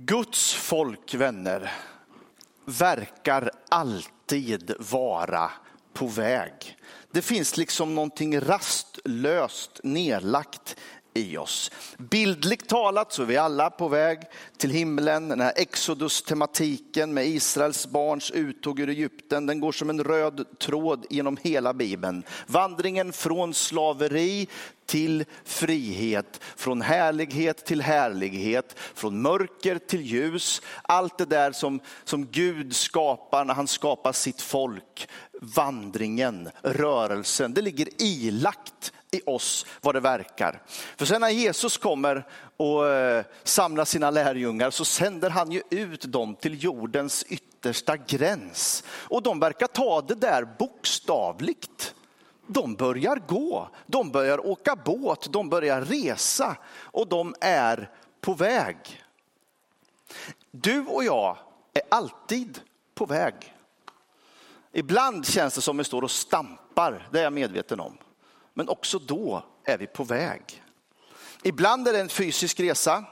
Guds folk, vänner, verkar alltid vara på väg. Det finns liksom någonting rastlöst nedlagt i oss. Bildligt talat så är vi alla på väg till himlen. Den här Exodus-tematiken med Israels barns uttåg ur Egypten, den går som en röd tråd genom hela Bibeln. Vandringen från slaveri till frihet, från härlighet till härlighet, från mörker till ljus. Allt det där som, som Gud skapar när han skapar sitt folk. Vandringen, rörelsen, det ligger ilagt i oss vad det verkar. För sen när Jesus kommer och eh, samlar sina lärjungar så sänder han ju ut dem till jordens yttersta gräns. Och de verkar ta det där bokstavligt. De börjar gå, de börjar åka båt, de börjar resa och de är på väg. Du och jag är alltid på väg. Ibland känns det som att vi står och stampar, det är jag medveten om. Men också då är vi på väg. Ibland är det en fysisk resa.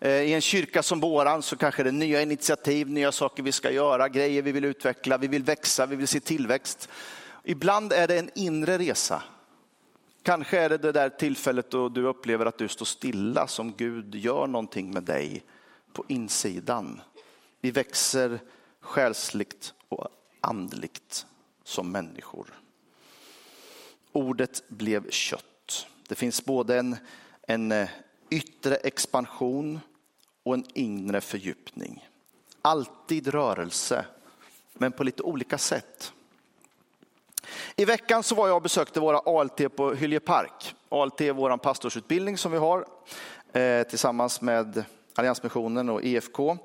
Eh, I en kyrka som våran så kanske det är nya initiativ, nya saker vi ska göra, grejer vi vill utveckla, vi vill växa, vi vill se tillväxt. Ibland är det en inre resa. Kanske är det det där tillfället då du upplever att du står stilla som Gud gör någonting med dig på insidan. Vi växer själsligt och andligt som människor. Ordet blev kött. Det finns både en, en eh, yttre expansion och en inre fördjupning. Alltid rörelse, men på lite olika sätt. I veckan så var jag och besökte våra ALT på Hylje Park. ALT är vår pastorsutbildning som vi har eh, tillsammans med Alliansmissionen och EFK.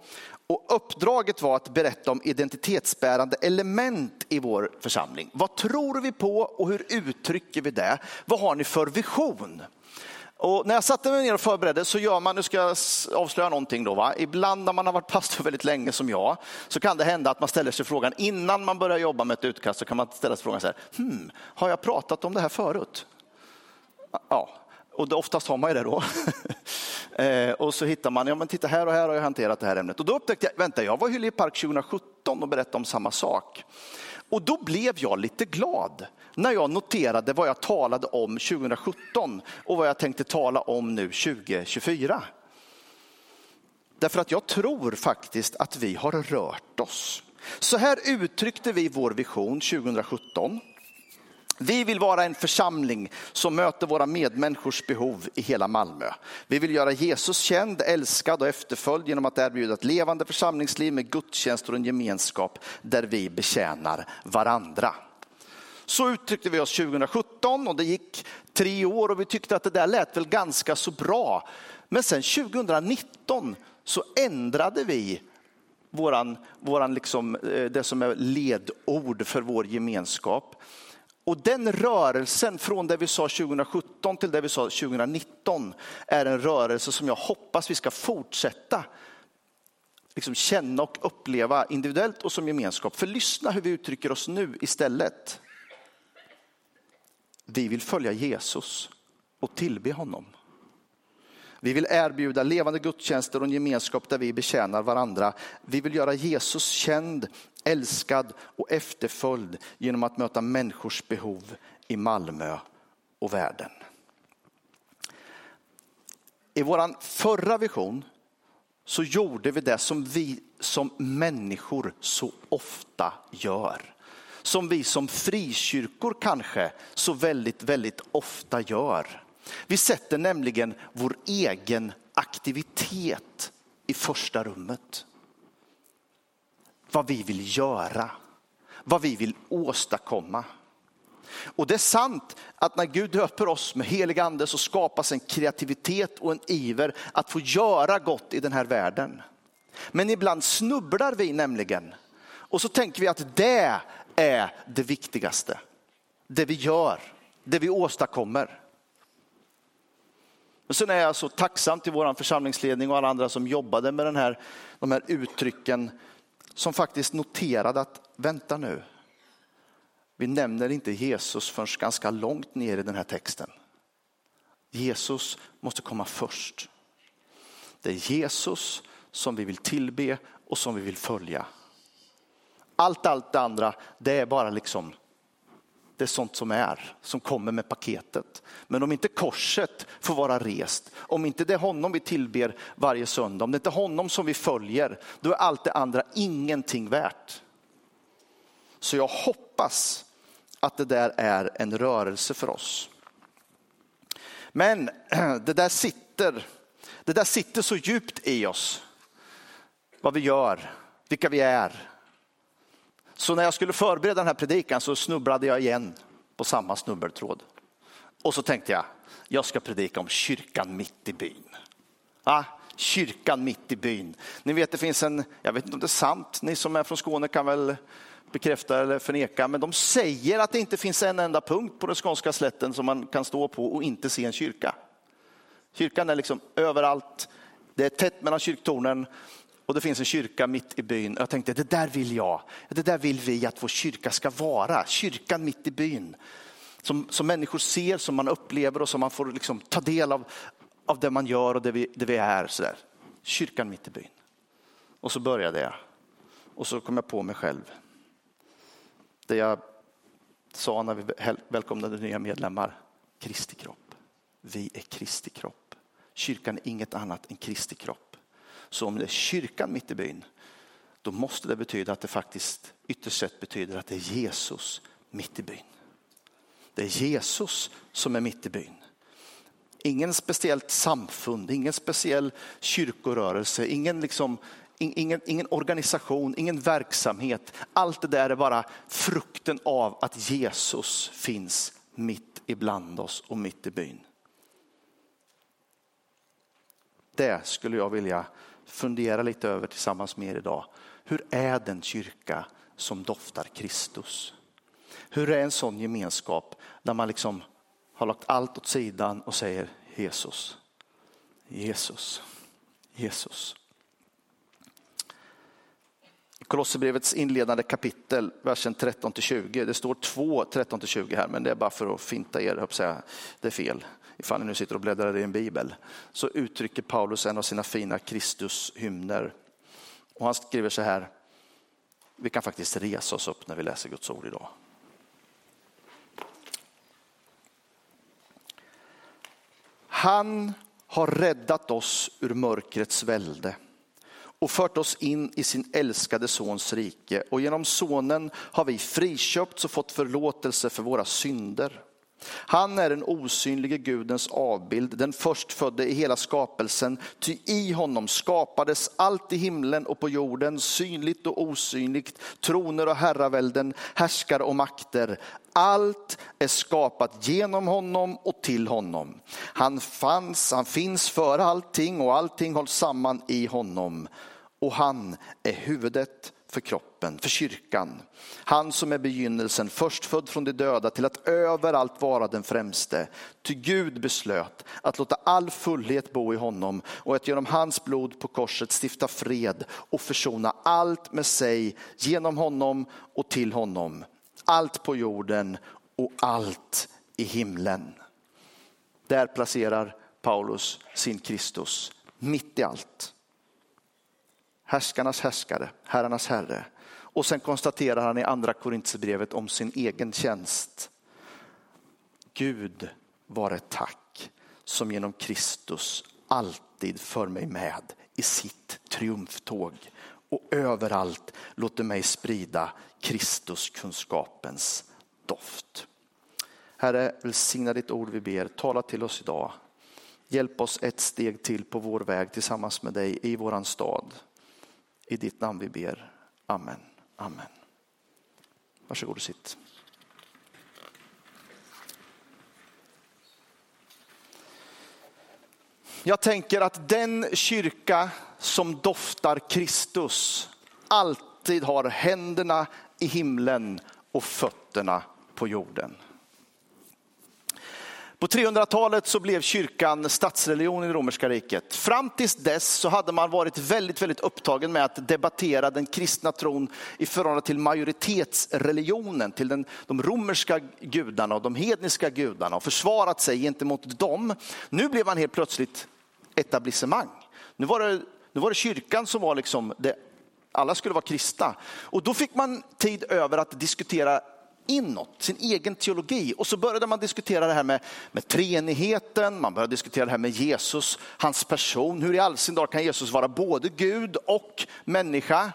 Och uppdraget var att berätta om identitetsbärande element i vår församling. Vad tror vi på och hur uttrycker vi det? Vad har ni för vision? Och när jag satte mig ner och förberedde så gör man, nu ska jag avslöja någonting då, va? ibland när man har varit pastor väldigt länge som jag så kan det hända att man ställer sig frågan innan man börjar jobba med ett utkast så kan man ställa sig frågan så här, hmm, har jag pratat om det här förut? Ja, och det, oftast har man ju det då. eh, och så hittar man, ja men titta här och här har jag hanterat det här ämnet. Och då upptäckte jag, vänta jag var i Hyllie Park 2017 och berättade om samma sak. Och då blev jag lite glad när jag noterade vad jag talade om 2017 och vad jag tänkte tala om nu 2024. Därför att jag tror faktiskt att vi har rört oss. Så här uttryckte vi vår vision 2017. Vi vill vara en församling som möter våra medmänniskors behov i hela Malmö. Vi vill göra Jesus känd, älskad och efterföljd genom att erbjuda ett levande församlingsliv med gudstjänster och en gemenskap där vi betjänar varandra. Så uttryckte vi oss 2017 och det gick tre år och vi tyckte att det där lät väl ganska så bra. Men sen 2019 så ändrade vi våran, våran liksom, eh, det som är ledord för vår gemenskap. Och den rörelsen från det vi sa 2017 till det vi sa 2019 är en rörelse som jag hoppas vi ska fortsätta liksom känna och uppleva individuellt och som gemenskap. För lyssna hur vi uttrycker oss nu istället. Vi vill följa Jesus och tillbe honom. Vi vill erbjuda levande gudstjänster och en gemenskap där vi betjänar varandra. Vi vill göra Jesus känd, älskad och efterföljd genom att möta människors behov i Malmö och världen. I vår förra vision så gjorde vi det som vi som människor så ofta gör. Som vi som frikyrkor kanske så väldigt, väldigt ofta gör. Vi sätter nämligen vår egen aktivitet i första rummet. Vad vi vill göra, vad vi vill åstadkomma. Och det är sant att när Gud döper oss med helig ande så skapas en kreativitet och en iver att få göra gott i den här världen. Men ibland snubblar vi nämligen och så tänker vi att det är det viktigaste. Det vi gör, det vi åstadkommer. Men sen är jag så tacksam till vår församlingsledning och alla andra som jobbade med den här, de här uttrycken som faktiskt noterade att vänta nu, vi nämner inte Jesus förrän ganska långt ner i den här texten. Jesus måste komma först. Det är Jesus som vi vill tillbe och som vi vill följa. Allt, allt det andra, det är bara liksom, det är sånt som är, som kommer med paketet. Men om inte korset får vara rest, om inte det är honom vi tillber varje söndag, om det inte är honom som vi följer, då är allt det andra ingenting värt. Så jag hoppas att det där är en rörelse för oss. Men det där sitter, det där sitter så djupt i oss. Vad vi gör, vilka vi är. Så när jag skulle förbereda den här predikan så snubblade jag igen på samma snubbeltråd. Och så tänkte jag, jag ska predika om kyrkan mitt i byn. Ah, kyrkan mitt i byn. Ni vet det finns en, jag vet inte om det är sant, ni som är från Skåne kan väl bekräfta eller förneka, men de säger att det inte finns en enda punkt på den skånska slätten som man kan stå på och inte se en kyrka. Kyrkan är liksom överallt, det är tätt mellan kyrktornen och det finns en kyrka mitt i byn. Jag tänkte, det där vill jag, det där vill vi att vår kyrka ska vara, kyrkan mitt i byn. Som, som människor ser, som man upplever och som man får liksom ta del av, av det man gör och det vi, det vi är. Så där. Kyrkan mitt i byn. Och så började jag. Och så kom jag på mig själv. Det jag sa när vi välkomnade nya medlemmar. Kristi kropp. Vi är Kristi kropp. Kyrkan är inget annat än Kristi kropp. Så om det är kyrkan mitt i byn, då måste det betyda att det faktiskt ytterst sett betyder att det är Jesus mitt i byn. Det är Jesus som är mitt i byn. Ingen speciellt samfund, ingen speciell kyrkorörelse, ingen liksom ingen, ingen organisation, ingen verksamhet. Allt det där är bara frukten av att Jesus finns mitt ibland oss och mitt i byn. Det skulle jag vilja fundera lite över tillsammans med er idag. Hur är den kyrka som doftar Kristus? Hur är en sån gemenskap där man liksom har lagt allt åt sidan och säger Jesus, Jesus, Jesus. Kolosserbrevets inledande kapitel, versen 13-20. Det står två 13-20 här, men det är bara för att finta er, jag säga, det är fel. Ifall ni nu sitter och bläddrar i en bibel. Så uttrycker Paulus en av sina fina Kristushymner. Och han skriver så här, vi kan faktiskt resa oss upp när vi läser Guds ord idag. Han har räddat oss ur mörkrets välde och fört oss in i sin älskade sons rike. Och genom sonen har vi friköpts och fått förlåtelse för våra synder. Han är den osynlige Gudens avbild, den förstfödde i hela skapelsen. Ty i honom skapades allt i himlen och på jorden, synligt och osynligt, troner och herravälden, härskare och makter. Allt är skapat genom honom och till honom. Han fanns, han finns för allting och allting hålls samman i honom. Och han är huvudet för kroppen, för kyrkan. Han som är begynnelsen, förstfödd från de döda till att överallt vara den främste. Ty Gud beslöt att låta all fullhet bo i honom och att genom hans blod på korset stifta fred och försona allt med sig genom honom och till honom. Allt på jorden och allt i himlen. Där placerar Paulus sin Kristus mitt i allt härskarnas härskare, herrarnas herre. Och sen konstaterar han i andra Korintierbrevet om sin egen tjänst. Gud var ett tack som genom Kristus alltid för mig med i sitt triumftåg och överallt låter mig sprida Kristuskunskapens doft. Herre, välsigna ditt ord vi ber. Tala till oss idag. Hjälp oss ett steg till på vår väg tillsammans med dig i våran stad. I ditt namn vi ber. Amen. Amen. Varsågod och sitt. Jag tänker att den kyrka som doftar Kristus alltid har händerna i himlen och fötterna på jorden. På 300-talet så blev kyrkan statsreligion i romerska riket. Fram tills dess så hade man varit väldigt, väldigt upptagen med att debattera den kristna tron i förhållande till majoritetsreligionen, till den, de romerska gudarna och de hedniska gudarna och försvarat sig gentemot dem. Nu blev man helt plötsligt etablissemang. Nu var det Nu var det kyrkan som var liksom det, alla skulle vara kristna. Och då fick man tid över att diskutera inåt, sin egen teologi. Och så började man diskutera det här med, med treenigheten, man började diskutera det här med Jesus, hans person. Hur i all sin dag kan Jesus vara både Gud och människa?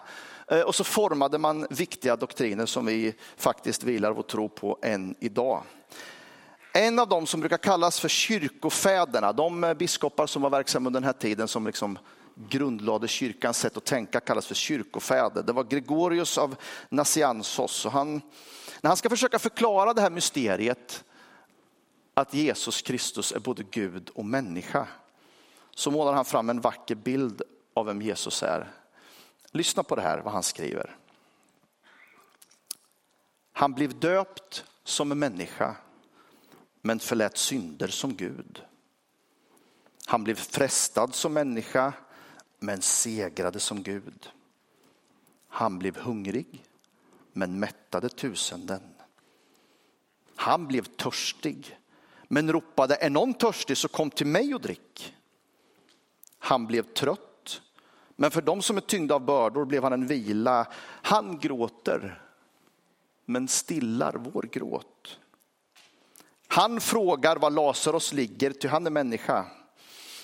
Eh, och så formade man viktiga doktriner som vi faktiskt vilar vår tro på än idag. En av dem som brukar kallas för kyrkofäderna, de biskopar som var verksamma under den här tiden som liksom grundlade kyrkans sätt att tänka kallas för kyrkofäder. Det var Gregorius av Nassiansos. Och han, när han ska försöka förklara det här mysteriet att Jesus Kristus är både Gud och människa så målar han fram en vacker bild av vem Jesus är. Lyssna på det här, vad han skriver. Han blev döpt som en människa men förlät synder som Gud. Han blev frestad som människa men segrade som Gud. Han blev hungrig men mättade tusenden. Han blev törstig men ropade, är någon törstig så kom till mig och drick. Han blev trött, men för dem som är tyngda av bördor blev han en vila. Han gråter, men stillar vår gråt. Han frågar var Lazarus ligger, ty han är människa.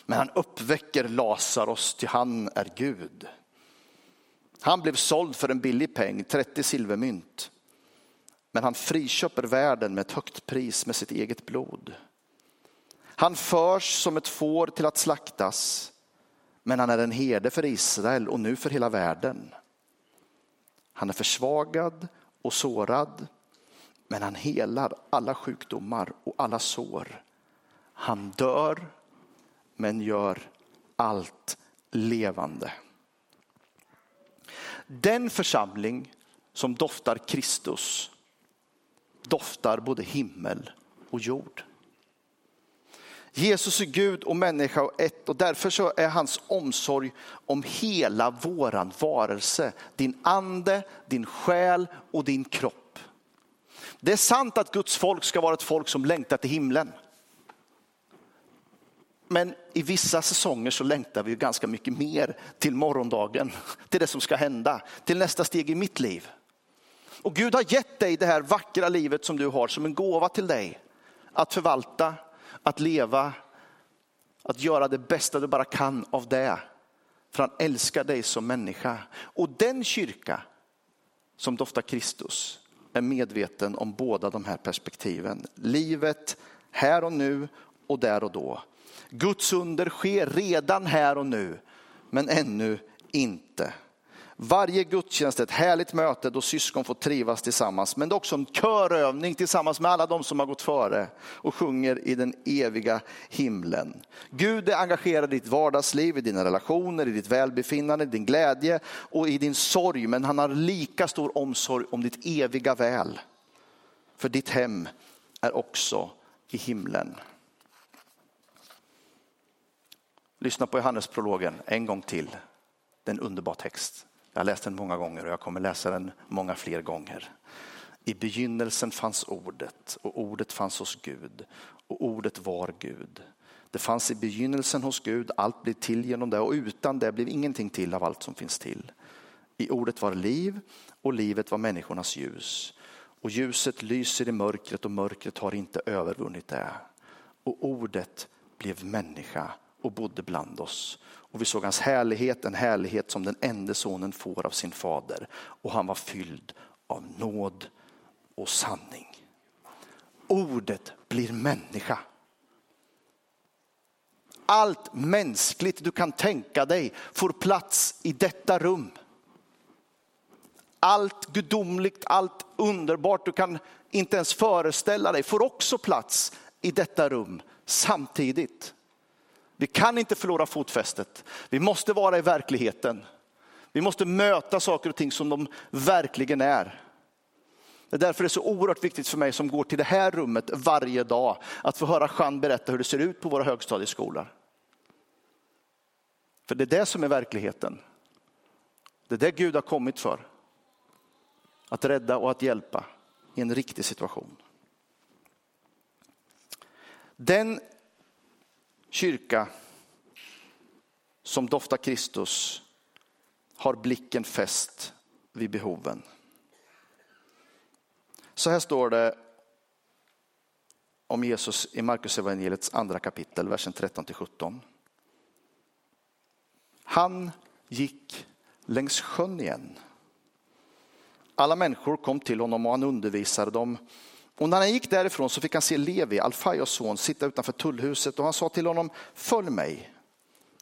Men han uppväcker Lazarus, ty han är Gud. Han blev såld för en billig peng, 30 silvermynt. Men han friköper världen med ett högt pris med sitt eget blod. Han förs som ett får till att slaktas, men han är en herde för Israel och nu för hela världen. Han är försvagad och sårad, men han helar alla sjukdomar och alla sår. Han dör, men gör allt levande. Den församling som doftar Kristus doftar både himmel och jord. Jesus är Gud och människa och ett och därför så är hans omsorg om hela våran varelse, din ande, din själ och din kropp. Det är sant att Guds folk ska vara ett folk som längtar till himlen. Men i vissa säsonger så längtar vi ganska mycket mer till morgondagen, till det som ska hända, till nästa steg i mitt liv. Och Gud har gett dig det här vackra livet som du har som en gåva till dig. Att förvalta, att leva, att göra det bästa du bara kan av det. För han älskar dig som människa. Och den kyrka som doftar Kristus är medveten om båda de här perspektiven. Livet här och nu och där och då. Guds under sker redan här och nu, men ännu inte. Varje gudstjänst är ett härligt möte då syskon får trivas tillsammans. Men det är också en körövning tillsammans med alla de som har gått före och sjunger i den eviga himlen. Gud är engagerad i ditt vardagsliv, i dina relationer, i ditt välbefinnande, i din glädje och i din sorg. Men han har lika stor omsorg om ditt eviga väl. För ditt hem är också i himlen. Lyssna på Johannesprologen en gång till. Det är en underbar text. Jag har läst den många gånger och jag kommer läsa den många fler gånger. I begynnelsen fanns ordet och ordet fanns hos Gud och ordet var Gud. Det fanns i begynnelsen hos Gud, allt blev till genom det och utan det blev ingenting till av allt som finns till. I ordet var liv och livet var människornas ljus. Och ljuset lyser i mörkret och mörkret har inte övervunnit det. Och ordet blev människa och bodde bland oss. Och vi såg hans härlighet, en härlighet som den enda sonen får av sin fader. Och han var fylld av nåd och sanning. Ordet blir människa. Allt mänskligt du kan tänka dig får plats i detta rum. Allt gudomligt, allt underbart du kan inte ens föreställa dig får också plats i detta rum samtidigt. Vi kan inte förlora fotfästet. Vi måste vara i verkligheten. Vi måste möta saker och ting som de verkligen är. Det är därför det är så oerhört viktigt för mig som går till det här rummet varje dag att få höra Jean berätta hur det ser ut på våra högstadieskolor. För det är det som är verkligheten. Det är det Gud har kommit för. Att rädda och att hjälpa i en riktig situation. Den kyrka som doftar Kristus har blicken fäst vid behoven. Så här står det om Jesus i Markus evangeliets andra kapitel, versen 13 till 17. Han gick längs sjön igen. Alla människor kom till honom och han undervisade dem. Och när han gick därifrån så fick han se Levi, Alfaios son, sitta utanför tullhuset och han sa till honom, följ mig.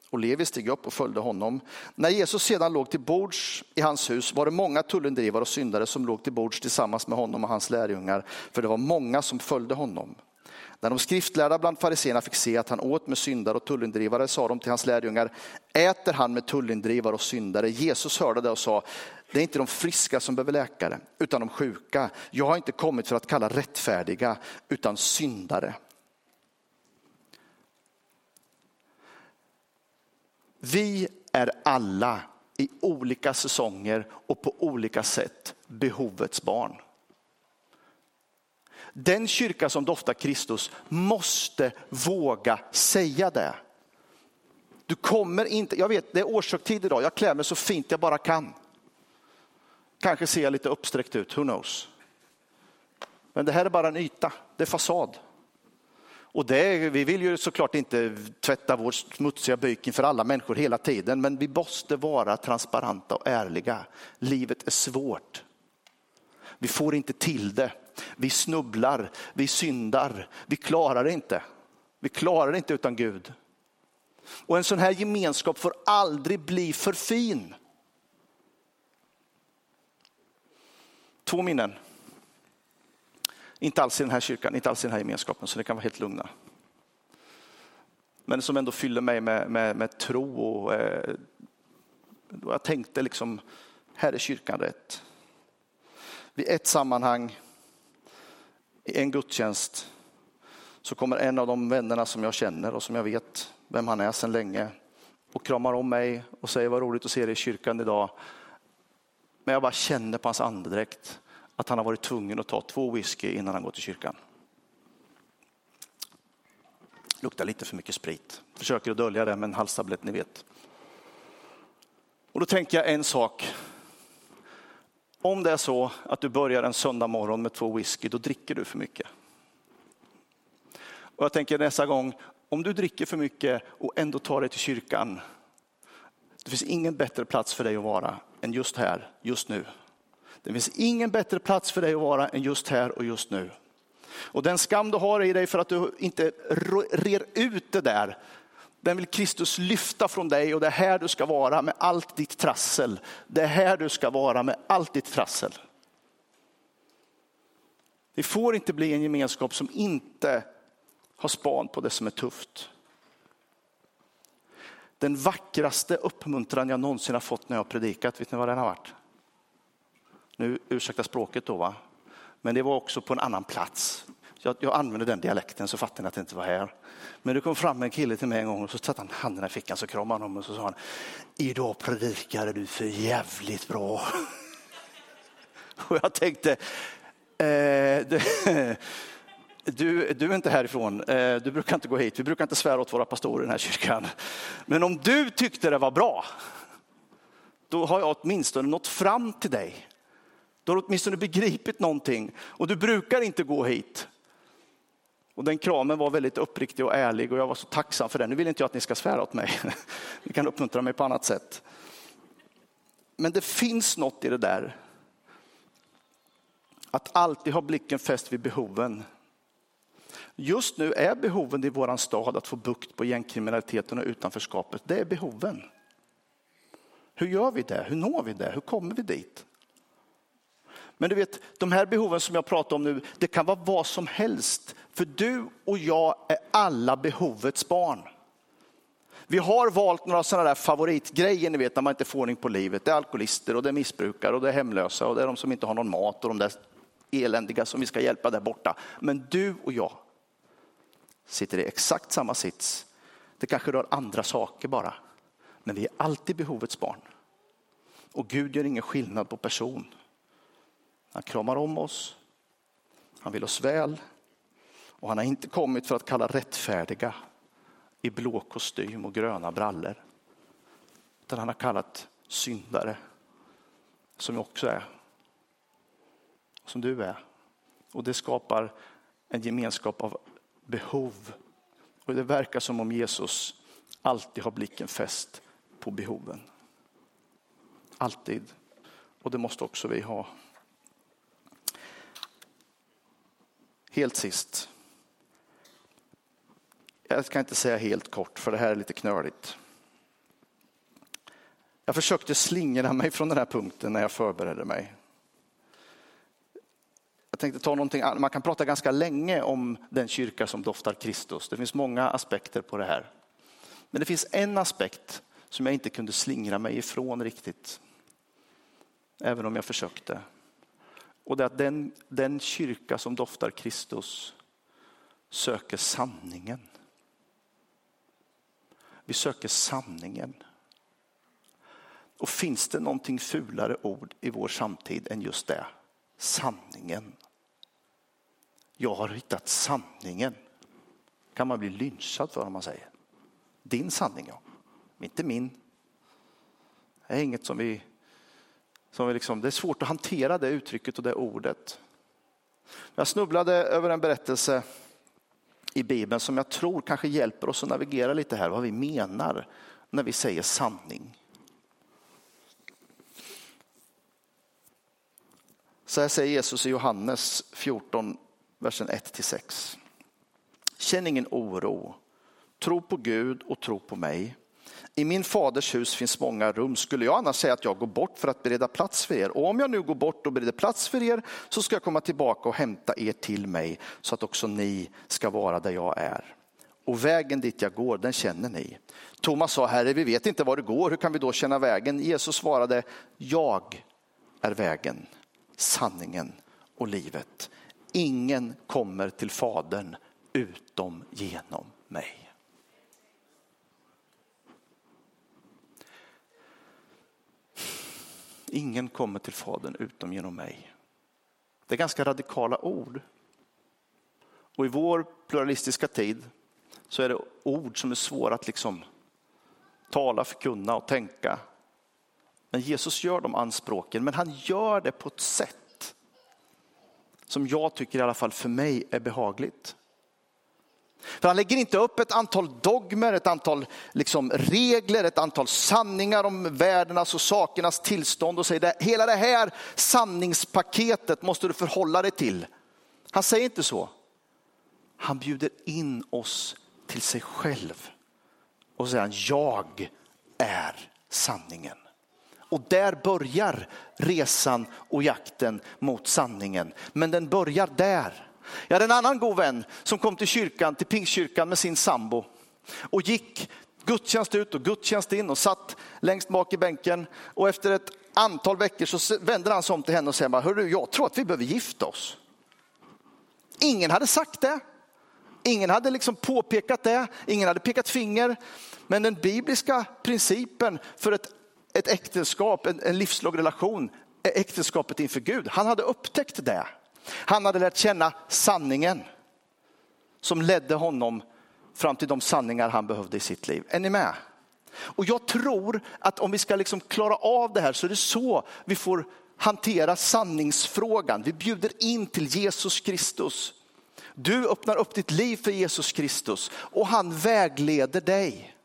Och Levi steg upp och följde honom. När Jesus sedan låg till bords i hans hus var det många tullindrivare och syndare som låg till bords tillsammans med honom och hans lärjungar, för det var många som följde honom. När de skriftlärda bland fariséerna fick se att han åt med syndare och tullindrivare sa de till hans lärjungar, äter han med tullindrivare och syndare? Jesus hörde det och sa, det är inte de friska som behöver läkare, utan de sjuka. Jag har inte kommit för att kalla rättfärdiga, utan syndare. Vi är alla i olika säsonger och på olika sätt behovets barn. Den kyrka som doftar Kristus måste våga säga det. Du kommer inte, jag vet det är årshögtid idag, jag klär mig så fint jag bara kan. Kanske ser jag lite uppsträckt ut, who knows. Men det här är bara en yta, det är fasad. Och det, vi vill ju såklart inte tvätta vår smutsiga byk inför alla människor hela tiden, men vi måste vara transparenta och ärliga. Livet är svårt. Vi får inte till det. Vi snubblar, vi syndar, vi klarar det inte. Vi klarar det inte utan Gud. Och en sån här gemenskap får aldrig bli för fin. Två minnen. Inte alls i den här kyrkan, inte alls i den här gemenskapen, så ni kan vara helt lugna. Men som ändå fyller mig med, med, med tro och eh, jag tänkte liksom, här är kyrkan rätt. Vid ett sammanhang, i en gudstjänst, så kommer en av de vännerna som jag känner och som jag vet vem han är sedan länge och kramar om mig och säger vad roligt att se dig i kyrkan idag. Men jag bara känner på hans andedräkt att han har varit tvungen att ta två whisky innan han går till kyrkan. Luktar lite för mycket sprit. Försöker att dölja det med en halstablett, ni vet. Och då tänker jag en sak. Om det är så att du börjar en söndag morgon med två whisky, då dricker du för mycket. Och jag tänker nästa gång, om du dricker för mycket och ändå tar dig till kyrkan, det finns ingen bättre plats för dig att vara än just här, just nu. Det finns ingen bättre plats för dig att vara än just här och just nu. Och den skam du har i dig för att du inte rer ut det där, den vill Kristus lyfta från dig och det är här du ska vara med allt ditt trassel. Det är här du ska vara med allt ditt trassel. Det får inte bli en gemenskap som inte har span på det som är tufft. Den vackraste uppmuntran jag någonsin har fått när jag har predikat, vet ni vad den har varit? Nu ursäkta språket då, va? men det var också på en annan plats. Jag, jag använde den dialekten så fattade ni att det inte var här. Men det kom fram en kille till mig en gång och så satte han handen i fickan så kramade han om och så sa han, idag predikade du för jävligt bra. Och jag tänkte, eh, det, du, du är inte härifrån, eh, du brukar inte gå hit, vi brukar inte svära åt våra pastorer i den här kyrkan. Men om du tyckte det var bra, då har jag åtminstone nått fram till dig. Då har du åtminstone begripit någonting och du brukar inte gå hit. Och den kramen var väldigt uppriktig och ärlig och jag var så tacksam för den. Nu vill inte jag att ni ska svära åt mig. Ni kan uppmuntra mig på annat sätt. Men det finns något i det där. Att alltid ha blicken fäst vid behoven. Just nu är behoven i våran stad att få bukt på gängkriminaliteten och utanförskapet. Det är behoven. Hur gör vi det? Hur når vi det? Hur kommer vi dit? Men du vet, de här behoven som jag pratar om nu, det kan vara vad som helst. För du och jag är alla behovets barn. Vi har valt några sådana där favoritgrejer, ni vet när man inte får ordning på livet. Det är alkoholister och det är missbrukare och det är hemlösa och det är de som inte har någon mat och de där eländiga som vi ska hjälpa där borta. Men du och jag sitter i exakt samma sits. Det kanske rör andra saker bara. Men vi är alltid behovets barn. Och Gud gör ingen skillnad på person. Han kramar om oss. Han vill oss väl. Och han har inte kommit för att kalla rättfärdiga i blå kostym och gröna brallor. utan han har kallat syndare, som jag också är, som du är. Och det skapar en gemenskap av behov. Och det verkar som om Jesus alltid har blicken fäst på behoven. Alltid. Och det måste också vi ha. Helt sist. Jag ska inte säga helt kort, för det här är lite knöligt. Jag försökte slingra mig från den här punkten när jag förberedde mig. Jag tänkte ta någonting annat. Man kan prata ganska länge om den kyrka som doftar Kristus. Det finns många aspekter på det här. Men det finns en aspekt som jag inte kunde slingra mig ifrån riktigt. Även om jag försökte. Och det är att den, den kyrka som doftar Kristus söker sanningen. Vi söker sanningen. Och finns det någonting fulare ord i vår samtid än just det? Sanningen. Jag har hittat sanningen. kan man bli lynchad för om man säger. Din sanning, ja. Inte min. Det är inget som vi... Som liksom, det är svårt att hantera det uttrycket och det ordet. Jag snubblade över en berättelse i Bibeln som jag tror kanske hjälper oss att navigera lite här, vad vi menar när vi säger sanning. Så här säger Jesus i Johannes 14, versen 1-6. Känn ingen oro, tro på Gud och tro på mig. I min faders hus finns många rum. Skulle jag annars säga att jag går bort för att bereda plats för er? Och om jag nu går bort och bereder plats för er så ska jag komma tillbaka och hämta er till mig så att också ni ska vara där jag är. Och vägen dit jag går, den känner ni. Thomas sa, Herre, vi vet inte var du går, hur kan vi då känna vägen? Jesus svarade, jag är vägen, sanningen och livet. Ingen kommer till Fadern utom genom mig. Ingen kommer till Fadern utom genom mig. Det är ganska radikala ord. Och i vår pluralistiska tid så är det ord som är svåra att liksom tala, förkunna och tänka. Men Jesus gör de anspråken, men han gör det på ett sätt som jag tycker i alla fall för mig är behagligt. För han lägger inte upp ett antal dogmer, ett antal liksom regler, ett antal sanningar om världarnas och sakernas tillstånd och säger att hela det här sanningspaketet måste du förhålla dig till. Han säger inte så. Han bjuder in oss till sig själv och säger jag är sanningen. Och där börjar resan och jakten mot sanningen. Men den börjar där. Jag hade en annan god vän som kom till kyrkan, till Pingstkyrkan med sin sambo och gick gudstjänst ut och gudstjänst in och satt längst bak i bänken. Och efter ett antal veckor så vände han sig om till henne och sa, hörru, jag tror att vi behöver gifta oss. Ingen hade sagt det. Ingen hade liksom påpekat det, ingen hade pekat finger. Men den bibliska principen för ett, ett äktenskap, en, en livslång relation, är äktenskapet inför Gud. Han hade upptäckt det. Han hade lärt känna sanningen som ledde honom fram till de sanningar han behövde i sitt liv. Är ni med? Och jag tror att om vi ska liksom klara av det här så är det så vi får hantera sanningsfrågan. Vi bjuder in till Jesus Kristus. Du öppnar upp ditt liv för Jesus Kristus och han vägleder dig.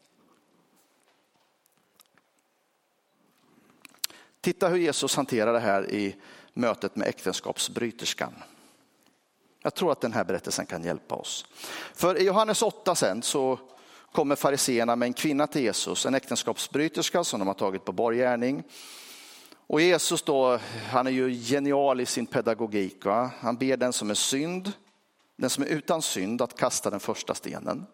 Titta hur Jesus hanterar det här i mötet med äktenskapsbryterskan. Jag tror att den här berättelsen kan hjälpa oss. För i Johannes 8 sen så kommer fariseerna med en kvinna till Jesus, en äktenskapsbryterska som de har tagit på borgärning. Och Jesus då, han är ju genial i sin pedagogik. Va? Han ber den som är synd, den som är utan synd att kasta den första stenen.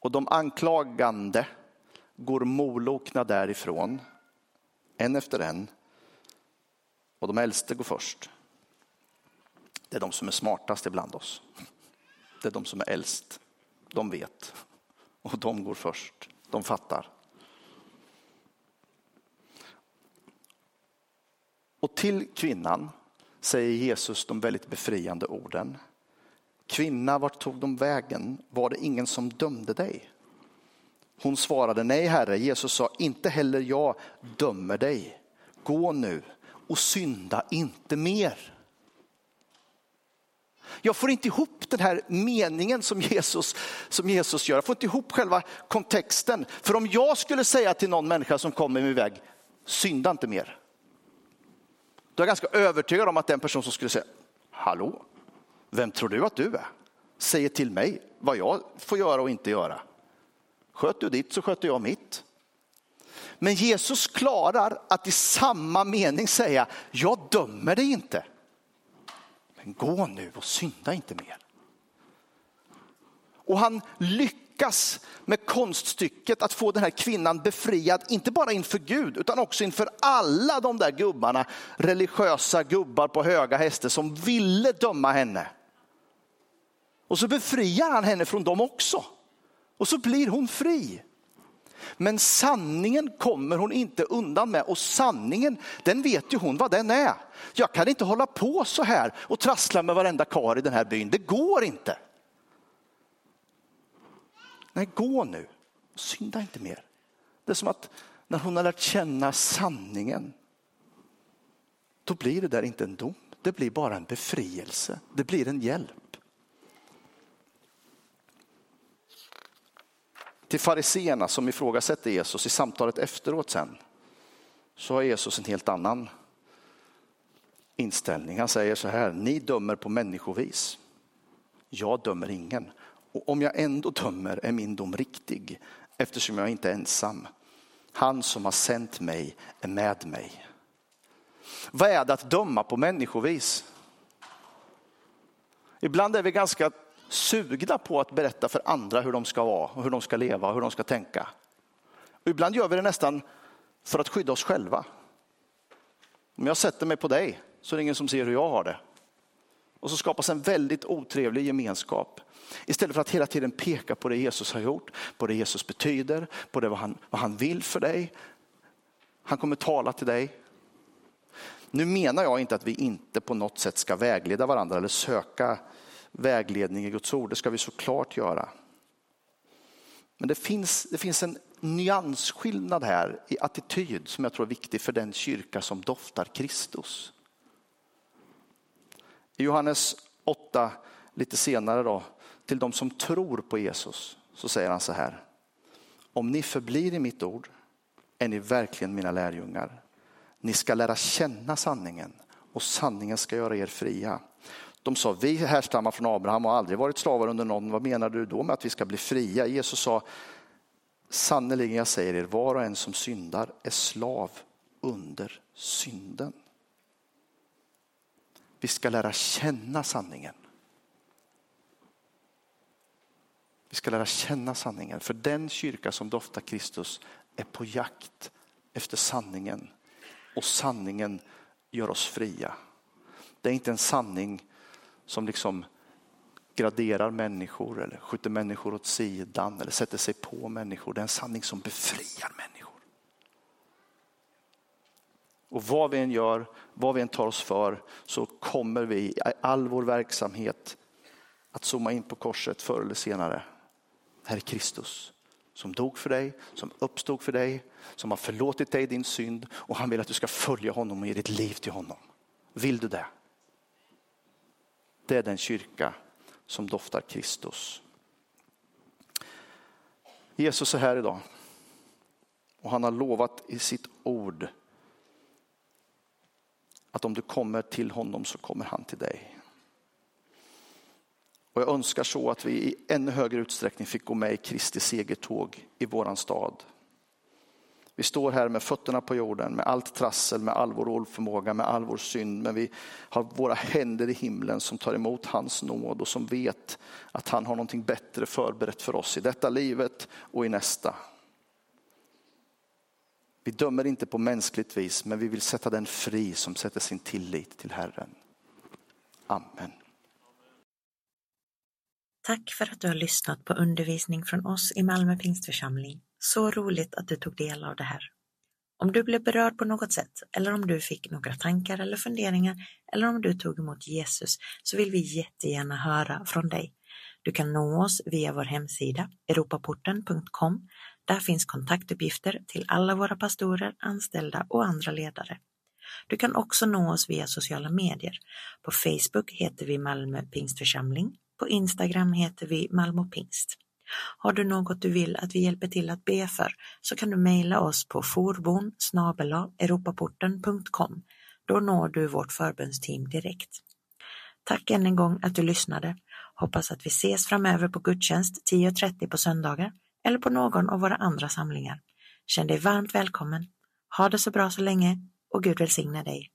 Och de anklagande går molokna därifrån, en efter en, och de äldste går först. Det är de som är smartast ibland oss. Det är de som är äldst. De vet. Och de går först. De fattar. Och till kvinnan säger Jesus de väldigt befriande orden. Kvinna, vart tog de vägen? Var det ingen som dömde dig? Hon svarade, nej herre, Jesus sa, inte heller jag dömer dig. Gå nu och synda inte mer. Jag får inte ihop den här meningen som Jesus, som Jesus gör. Jag får inte ihop själva kontexten. För om jag skulle säga till någon människa som kommer min väg, synda inte mer. Då är jag ganska övertygad om att den person som skulle säga, hallå, vem tror du att du är? Säger till mig vad jag får göra och inte göra. Sköt du ditt så sköter jag mitt. Men Jesus klarar att i samma mening säga, jag dömer dig inte. Men gå nu och synda inte mer. Och han lyckas med konststycket att få den här kvinnan befriad, inte bara inför Gud, utan också inför alla de där gubbarna, religiösa gubbar på höga hästar som ville döma henne. Och så befriar han henne från dem också. Och så blir hon fri. Men sanningen kommer hon inte undan med och sanningen, den vet ju hon vad den är. Jag kan inte hålla på så här och trassla med varenda kar i den här byn. Det går inte. Nej, gå nu. Synda inte mer. Det är som att när hon har lärt känna sanningen, då blir det där inte en dom. Det blir bara en befrielse. Det blir en hjälp. Till fariseerna som ifrågasätter Jesus i samtalet efteråt sen, så har Jesus en helt annan inställning. Han säger så här, ni dömer på människovis. Jag dömer ingen. Och om jag ändå dömer är min dom riktig eftersom jag inte är ensam. Han som har sänt mig är med mig. Vad är det att döma på människovis? Ibland är vi ganska sugna på att berätta för andra hur de ska vara, hur de ska leva och hur de ska tänka. Och ibland gör vi det nästan för att skydda oss själva. Om jag sätter mig på dig så är det ingen som ser hur jag har det. Och så skapas en väldigt otrevlig gemenskap. Istället för att hela tiden peka på det Jesus har gjort, på det Jesus betyder, på det vad han, vad han vill för dig. Han kommer tala till dig. Nu menar jag inte att vi inte på något sätt ska vägleda varandra eller söka vägledning i Guds ord. Det ska vi såklart göra. Men det finns, det finns en nyansskillnad här i attityd som jag tror är viktig för den kyrka som doftar Kristus. I Johannes 8, lite senare då, till de som tror på Jesus, så säger han så här. Om ni förblir i mitt ord är ni verkligen mina lärjungar. Ni ska lära känna sanningen och sanningen ska göra er fria. De sa, vi härstammar från Abraham och har aldrig varit slavar under någon. Vad menar du då med att vi ska bli fria? Jesus sa, sannerligen jag säger er, var och en som syndar är slav under synden. Vi ska lära känna sanningen. Vi ska lära känna sanningen, för den kyrka som doftar Kristus är på jakt efter sanningen och sanningen gör oss fria. Det är inte en sanning som liksom graderar människor eller skjuter människor åt sidan eller sätter sig på människor. Det är en sanning som befriar människor. Och vad vi än gör, vad vi än tar oss för så kommer vi i all vår verksamhet att zooma in på korset förr eller senare. Här är Kristus som dog för dig, som uppstod för dig, som har förlåtit dig din synd och han vill att du ska följa honom och ge ditt liv till honom. Vill du det? Det är den kyrka som doftar Kristus. Jesus är här idag och han har lovat i sitt ord att om du kommer till honom så kommer han till dig. Och jag önskar så att vi i ännu högre utsträckning fick gå med i Kristi segertåg i våran stad. Vi står här med fötterna på jorden, med allt trassel, med all vår oförmåga, med all vår synd. Men vi har våra händer i himlen som tar emot hans nåd och som vet att han har någonting bättre förberett för oss i detta livet och i nästa. Vi dömer inte på mänskligt vis, men vi vill sätta den fri som sätter sin tillit till Herren. Amen. Tack för att du har lyssnat på undervisning från oss i Malmö Pingstförsamling. Så roligt att du tog del av det här. Om du blev berörd på något sätt eller om du fick några tankar eller funderingar eller om du tog emot Jesus så vill vi jättegärna höra från dig. Du kan nå oss via vår hemsida europaporten.com Där finns kontaktuppgifter till alla våra pastorer, anställda och andra ledare. Du kan också nå oss via sociala medier. På Facebook heter vi Malmö Pingstförsamling. På Instagram heter vi Malmö Pingst. Har du något du vill att vi hjälper till att be för så kan du mejla oss på forbon europaporten.com. Då når du vårt förbundsteam direkt. Tack än en gång att du lyssnade. Hoppas att vi ses framöver på gudstjänst 10.30 på söndagar eller på någon av våra andra samlingar. Känn dig varmt välkommen. Ha det så bra så länge och Gud välsigne dig.